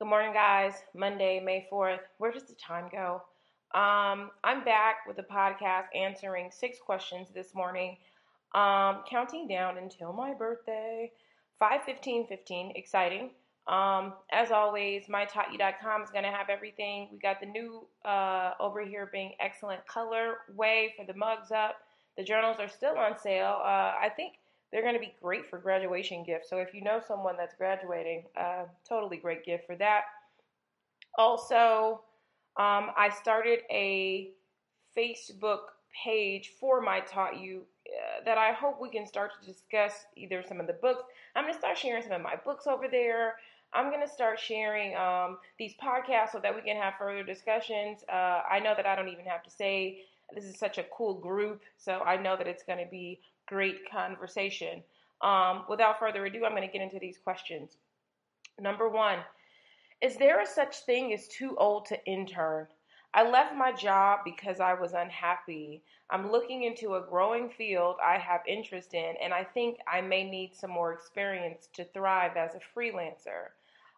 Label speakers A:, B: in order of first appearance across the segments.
A: Good morning, guys. Monday, May 4th. Where does the time go? Um, I'm back with the podcast answering six questions this morning. Um, counting down until my birthday. 51515. Exciting. Um, as always, mytaughtyou.com is going to have everything. We got the new uh, over here being excellent color way for the mugs up. The journals are still on sale. Uh, I think they're going to be great for graduation gifts. So if you know someone that's graduating, uh, totally great gift for that. Also, um, I started a Facebook page for My Taught You uh, that I hope we can start to discuss either some of the books. I'm going to start sharing some of my books over there. I'm going to start sharing um, these podcasts so that we can have further discussions. Uh, I know that I don't even have to say this is such a cool group, so I know that it's going to be great conversation. Um, without further ado, I'm going to get into these questions. Number one, is there a such thing as too old to intern? I left my job because I was unhappy. I'm looking into a growing field I have interest in, and I think I may need some more experience to thrive as a freelancer.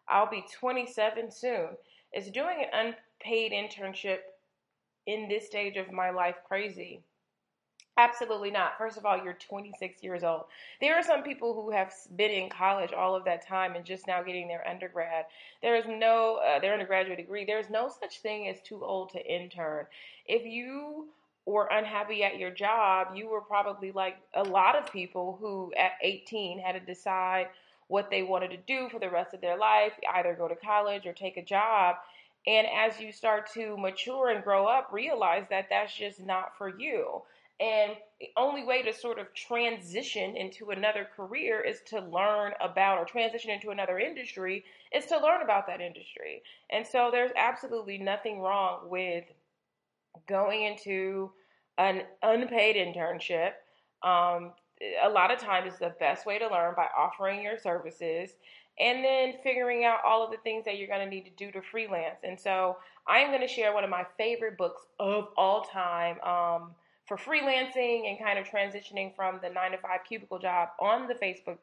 A: I'll be 27 soon. Is doing an unpaid internship in this stage of my life crazy? Absolutely not. First of all, you're 26 years old. There are some people who have been in college all of that time and just now getting their undergrad. There is no uh, their undergraduate degree. There's no such thing as too old to intern. If you were unhappy at your job, you were probably like a lot of people who at 18 had to decide what they wanted to do for the rest of their life, either go to college or take a job. And as you start to mature and grow up, realize that that's just not for you. And the only way to sort of transition into another career is to learn about, or transition into another industry, is to learn about that industry. And so there's absolutely nothing wrong with going into an unpaid internship. Um, a lot of times it's the best way to learn by offering your services and then figuring out all of the things that you're going to need to do to freelance. And so I'm going to share one of my favorite books of all time. Um, for freelancing and kind of transitioning from the nine to five cubicle job on the Facebook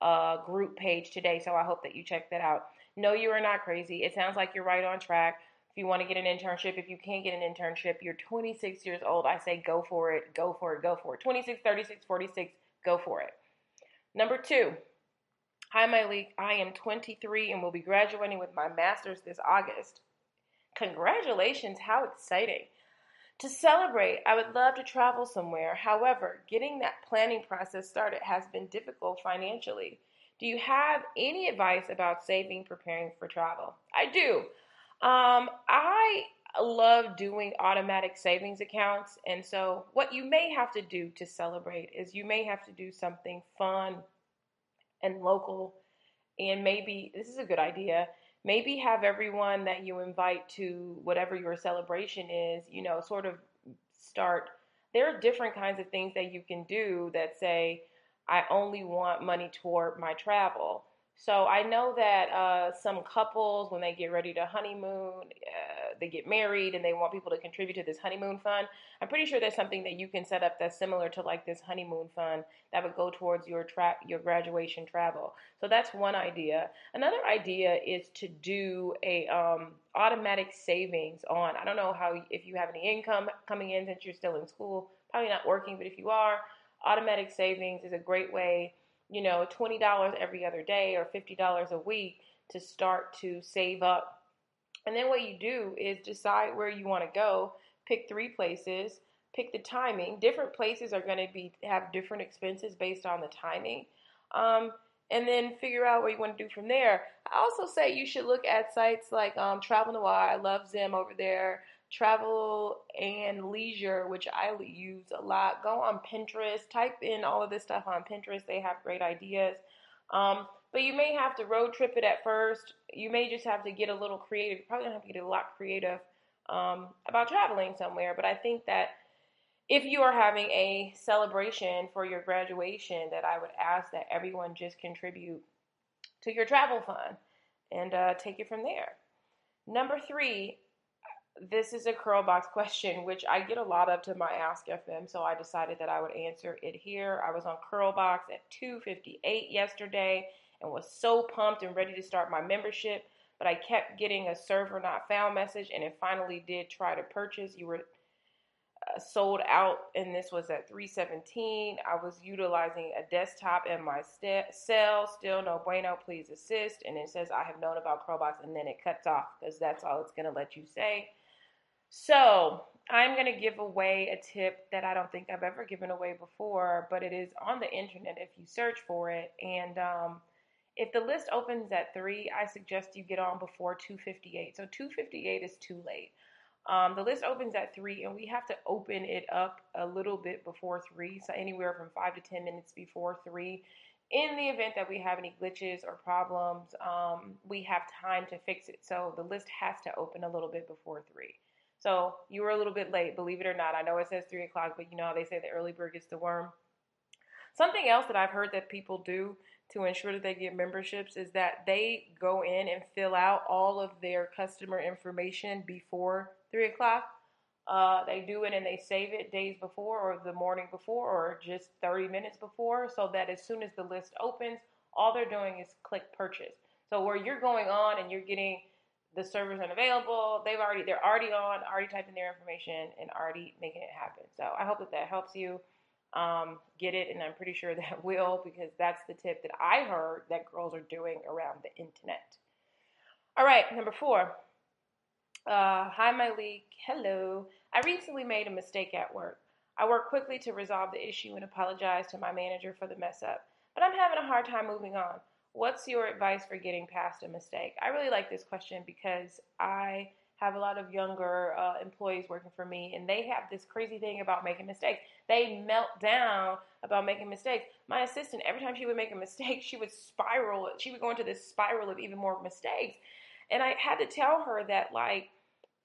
A: uh, group page today. So I hope that you check that out. No, you are not crazy. It sounds like you're right on track. If you want to get an internship, if you can't get an internship, you're 26 years old. I say go for it, go for it, go for it. 26, 36, 46, go for it. Number two. Hi, Myleik. I am 23 and will be graduating with my master's this August. Congratulations. How exciting. To celebrate, I would love to travel somewhere. However, getting that planning process started has been difficult financially. Do you have any advice about saving, preparing for travel? I do. Um, I love doing automatic savings accounts. And so, what you may have to do to celebrate is you may have to do something fun and local. And maybe this is a good idea maybe have everyone that you invite to whatever your celebration is, you know, sort of start. There are different kinds of things that you can do that say, I only want money toward my travel. So I know that uh, some couples, when they get ready to honeymoon, uh, they get married and they want people to contribute to this honeymoon fund. I'm pretty sure there's something that you can set up that's similar to like this honeymoon fund that would go towards your tra- your graduation travel. So that's one idea. Another idea is to do a um, automatic savings on. I don't know how if you have any income coming in since you're still in school, probably not working, but if you are, automatic savings is a great way you know, $20 every other day or $50 a week to start to save up. And then what you do is decide where you want to go, pick three places, pick the timing. Different places are going to be have different expenses based on the timing. Um, and then figure out what you want to do from there. I also say you should look at sites like um, Travel Noir. I love Zim over there travel and leisure, which I use a lot. Go on Pinterest, type in all of this stuff on Pinterest. They have great ideas. Um, but you may have to road trip it at first. You may just have to get a little creative. You probably don't have to get a lot creative um, about traveling somewhere. But I think that if you are having a celebration for your graduation, that I would ask that everyone just contribute to your travel fund and uh, take it from there. Number three, this is a CurlBox question, which I get a lot of to my Ask FM, so I decided that I would answer it here. I was on Curlbox at 2:58 yesterday and was so pumped and ready to start my membership, but I kept getting a server not found message, and it finally did try to purchase. You were uh, sold out, and this was at 317. I was utilizing a desktop in my st- cell. Still no bueno. Please assist. And it says I have known about CurlBox, and then it cuts off because that's all it's gonna let you say. So I'm going to give away a tip that I don't think I've ever given away before, but it is on the internet if you search for it. And um, if the list opens at three, I suggest you get on before 258. So 258 is too late. Um, the list opens at three, and we have to open it up a little bit before three, so anywhere from five to ten minutes before three. In the event that we have any glitches or problems, um, we have time to fix it. So the list has to open a little bit before three. So you were a little bit late, believe it or not. I know it says three o'clock, but you know how they say the early bird gets the worm. Something else that I've heard that people do to ensure that they get memberships is that they go in and fill out all of their customer information before three o'clock. Uh, they do it and they save it days before or the morning before or just 30 minutes before so that as soon as the list opens, all they're doing is click purchase. So where you're going on and you're getting the server's unavailable. They've already they're already on, already typing their information and already making it happen. So I hope that that helps you um, get it, and I'm pretty sure that will because that's the tip that I heard that girls are doing around the internet. All right, number four. Uh, hi, Myleik. Hello. I recently made a mistake at work. I worked quickly to resolve the issue and apologize to my manager for the mess up, but I'm having a hard time moving on. What's your advice for getting past a mistake? I really like this question because I have a lot of younger uh, employees working for me, and they have this crazy thing about making mistakes. They melt down about making mistakes. My assistant, every time she would make a mistake, she would spiral. She would go into this spiral of even more mistakes. And I had to tell her that, like,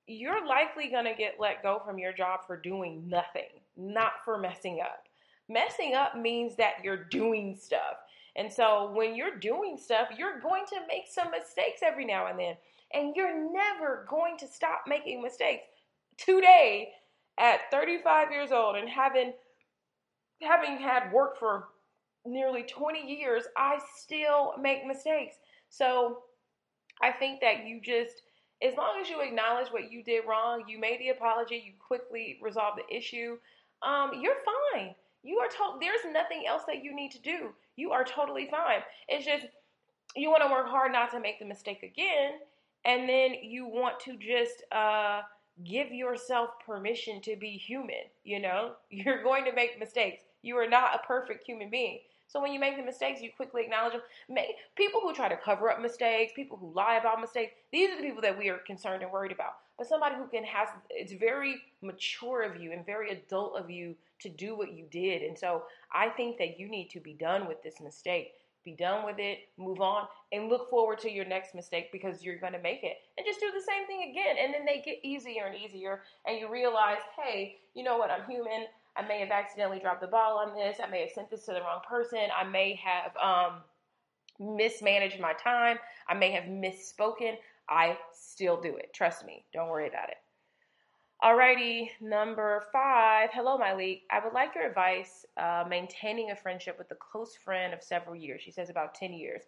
A: you're likely going to get let go from your job for doing nothing, not for messing up. Messing up means that you're doing stuff. And so when you're doing stuff, you're going to make some mistakes every now and then. And you're never going to stop making mistakes. Today, at 35 years old and having having had work for nearly 20 years, I still make mistakes. So I think that you just as long as you acknowledge what you did wrong, you made the apology, you quickly resolve the issue, um, you're fine. You are told there's nothing else that you need to do. You are totally fine. It's just you want to work hard not to make the mistake again, and then you want to just uh, give yourself permission to be human. You know, you're going to make mistakes. You are not a perfect human being. So when you make the mistakes, you quickly acknowledge them. Make, people who try to cover up mistakes, people who lie about mistakes, these are the people that we are concerned and worried about. But somebody who can has it's very mature of you and very adult of you to do what you did. And so I think that you need to be done with this mistake. Be done with it, move on, and look forward to your next mistake because you're going to make it. And just do the same thing again. And then they get easier and easier. And you realize, hey, you know what? I'm human. I may have accidentally dropped the ball on this. I may have sent this to the wrong person. I may have um, mismanaged my time. I may have misspoken. I still do it. Trust me. Don't worry about it. Alrighty, number five. Hello, Myleik. I would like your advice uh, maintaining a friendship with a close friend of several years. She says about 10 years,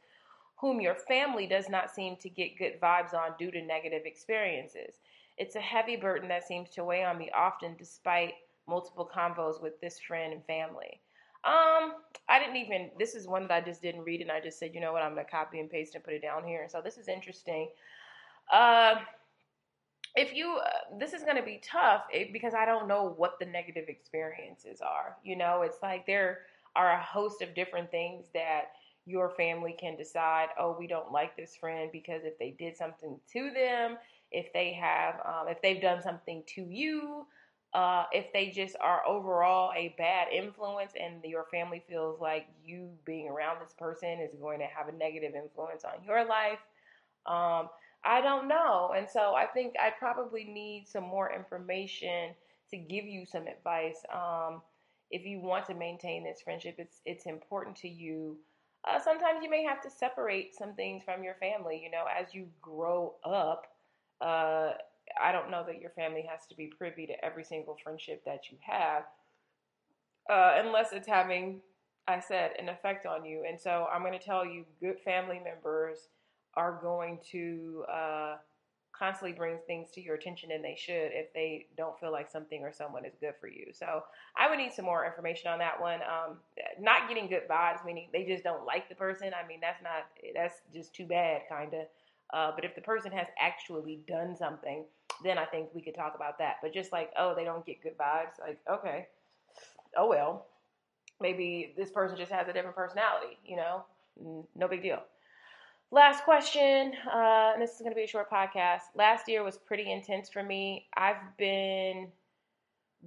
A: whom your family does not seem to get good vibes on due to negative experiences. It's a heavy burden that seems to weigh on me often, despite multiple convos with this friend and family. Um, I didn't even. This is one that I just didn't read, and I just said, you know what, I'm gonna copy and paste and put it down here. So this is interesting. Uh if you uh, this is going to be tough it, because i don't know what the negative experiences are you know? It's like there are a host of different things that your family can decide oh we don't like this friend because if they did something to them if they have um, if they've done something to you uh, if they just are overall a bad influence and your family feels like you being around this person is going to have a negative influence on your life um, I don't know. And so I think I probably need some more information to give you some advice. Um, if you want to maintain this friendship, it's it's important to you. Uh, sometimes you may have to separate some things from your family. You know, as you grow up, uh, I don't know that your family has to be privy to every single friendship that you have, uh, unless it's having, I said, an effect on you. And so I'm going to tell you, good family members are going to uh, constantly bring things to your attention and they should if they don't feel like something or someone is good for you. So I would need some more information on that one. Um, not getting good vibes, meaning they just don't like the person. I mean, that's not, that's just too bad, kind of. Uh, but if the person has actually done something, then I think we could talk about that. But just like, oh, they don't get good vibes, like, okay, oh well, maybe this person just has a different personality, you know, no big deal. Last question, uh, and this is going to be a short podcast. Last year was pretty intense for me. I've been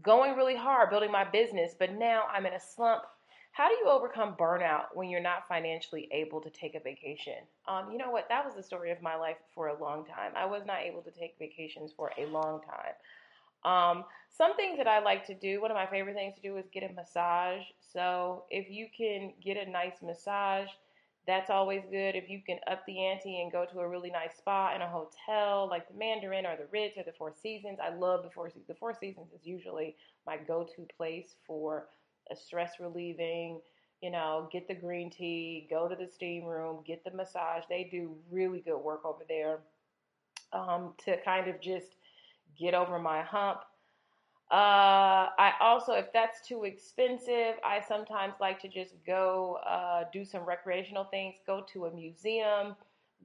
A: going really hard building my business, but now I'm in a slump. How do you overcome burnout when you're not financially able to take a vacation? Um, you know what? That was the story of my life for a long time. I was not able to take vacations for a long time. Um, some things that I like to do, one of my favorite things to do is get a massage. So if you can get a nice massage, that's always good. If you can up the ante and go to a really nice spa in a hotel like the Mandarin or the Ritz or the Four Seasons, I love the Four Seasons. The Four Seasons is usually my go-to place for a stress relieving. You know, get the green tea, go to the steam room, get the massage. They do really good work over there um, to kind of just get over my hump. Uh, I also, if that's too expensive, I sometimes like to just go uh, do some recreational things, go to a museum,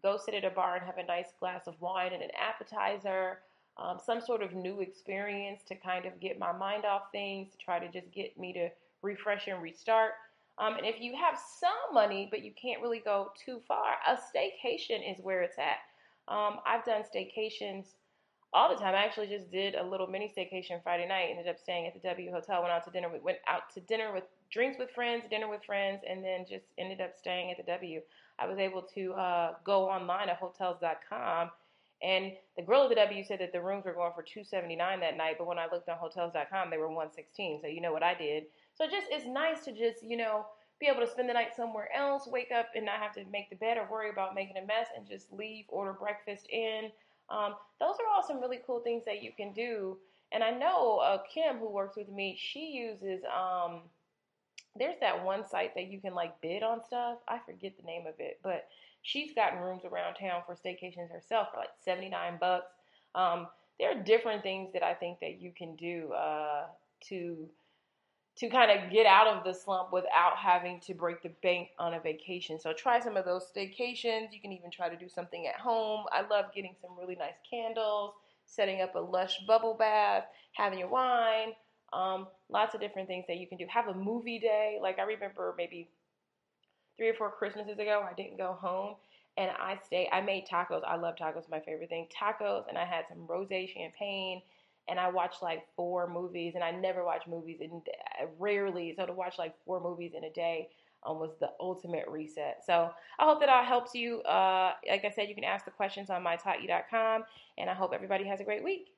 A: go sit at a bar and have a nice glass of wine and an appetizer, um, some sort of new experience to kind of get my mind off things, to try to just get me to refresh and restart. Um, and if you have some money, but you can't really go too far, a staycation is where it's at. Um, I've done staycations all the time. I actually just did a little mini staycation Friday night. Ended up staying at the W Hotel. Went out to dinner. We went out to dinner with drinks with friends, dinner with friends, and then just ended up staying at the W. I was able to uh, go online at Hotels.com, and the girl at the W said that the rooms were going for two seventy nine that night. But when I looked on Hotels.com, they were one sixteen. So you know what I did. So just it's nice to just you know be able to spend the night somewhere else, wake up and not have to make the bed or worry about making a mess, and just leave, order breakfast in. Um, those are all some really cool things that you can do. And I know uh, Kim, who works with me, she uses. Um, there's that one site that you can like bid on stuff. I forget the name of it, but she's gotten rooms around town for staycations herself for like 79 bucks. Um, there are different things that I think that you can do uh, to to kind of get out of the slump without having to break the bank on a vacation. So try some of those staycations. You can even try to do something at home. I love getting some really nice candles, setting up a lush bubble bath, having your wine. Um, lots of different things that you can do. Have a movie day. Like I remember maybe three or four Christmases ago, I didn't go home and I stayed. I made tacos. I love tacos. My favorite thing. Tacos, and I had some rosé champagne and I watched like four movies, and I never watch movies, and rarely. So to watch like four movies in a day um, was the ultimate reset. So I hope that all helps you. Uh, like I said, you can ask the questions on mytaughtyou.com, and I hope everybody has a great week.